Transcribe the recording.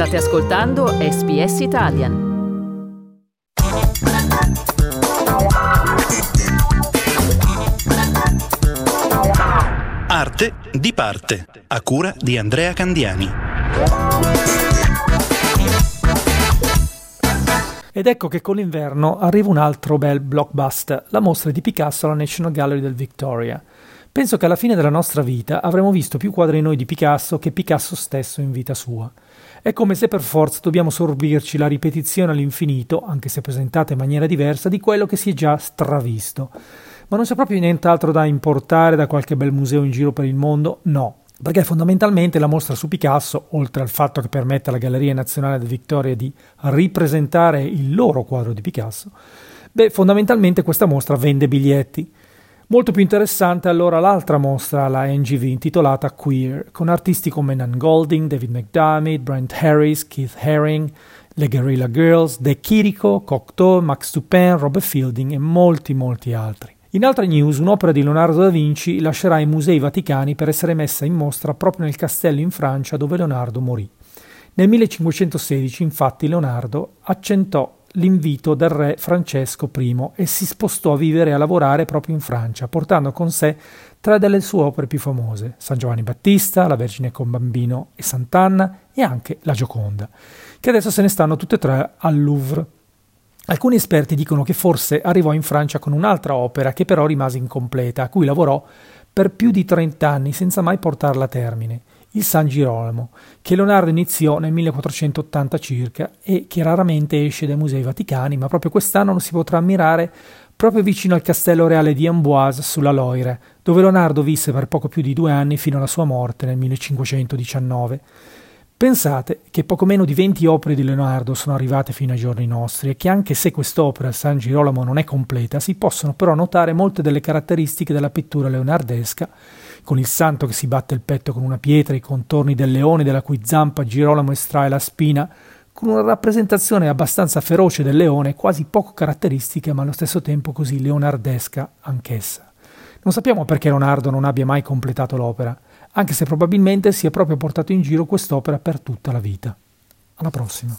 State ascoltando SBS Italian. Arte di parte, a cura di Andrea Candiani. Ed ecco che con l'inverno arriva un altro bel blockbuster, la mostra di Picasso alla National Gallery del Victoria. Penso che alla fine della nostra vita avremo visto più quadri noi di Picasso che Picasso stesso in vita sua. È come se per forza dobbiamo sorbirci la ripetizione all'infinito, anche se presentata in maniera diversa, di quello che si è già stravisto. Ma non c'è proprio nient'altro da importare da qualche bel museo in giro per il mondo? No, perché fondamentalmente la mostra su Picasso, oltre al fatto che permette alla Galleria Nazionale di Vittoria di ripresentare il loro quadro di Picasso, beh, fondamentalmente questa mostra vende biglietti. Molto più interessante allora l'altra mostra alla NGV intitolata Queer, con artisti come Nan Golding, David McDermott, Brent Harris, Keith Haring, le Guerrilla Girls, De Chirico, Cocteau, Max Tupin, Robert Fielding e molti molti altri. In altre news, un'opera di Leonardo da Vinci lascerà i musei vaticani per essere messa in mostra proprio nel castello in Francia dove Leonardo morì. Nel 1516, infatti, Leonardo accentò l'invito del re Francesco I e si spostò a vivere e a lavorare proprio in Francia, portando con sé tre delle sue opere più famose, San Giovanni Battista, La Vergine con Bambino e Sant'Anna e anche La Gioconda, che adesso se ne stanno tutte e tre al Louvre. Alcuni esperti dicono che forse arrivò in Francia con un'altra opera che però rimase incompleta, a cui lavorò per più di 30 anni senza mai portarla a termine, il San Girolamo, che Leonardo iniziò nel 1480 circa e che raramente esce dai musei vaticani, ma proprio quest'anno lo si potrà ammirare proprio vicino al castello reale di Amboise sulla Loire, dove Leonardo visse per poco più di due anni fino alla sua morte nel 1519. Pensate che poco meno di 20 opere di Leonardo sono arrivate fino ai giorni nostri e che anche se quest'opera, San Girolamo, non è completa, si possono però notare molte delle caratteristiche della pittura leonardesca, con il santo che si batte il petto con una pietra, i contorni del leone dalla cui zampa Girolamo estrae la spina, con una rappresentazione abbastanza feroce del leone, quasi poco caratteristica ma allo stesso tempo così leonardesca anch'essa. Non sappiamo perché Leonardo non abbia mai completato l'opera, anche se probabilmente si è proprio portato in giro quest'opera per tutta la vita. Alla prossima.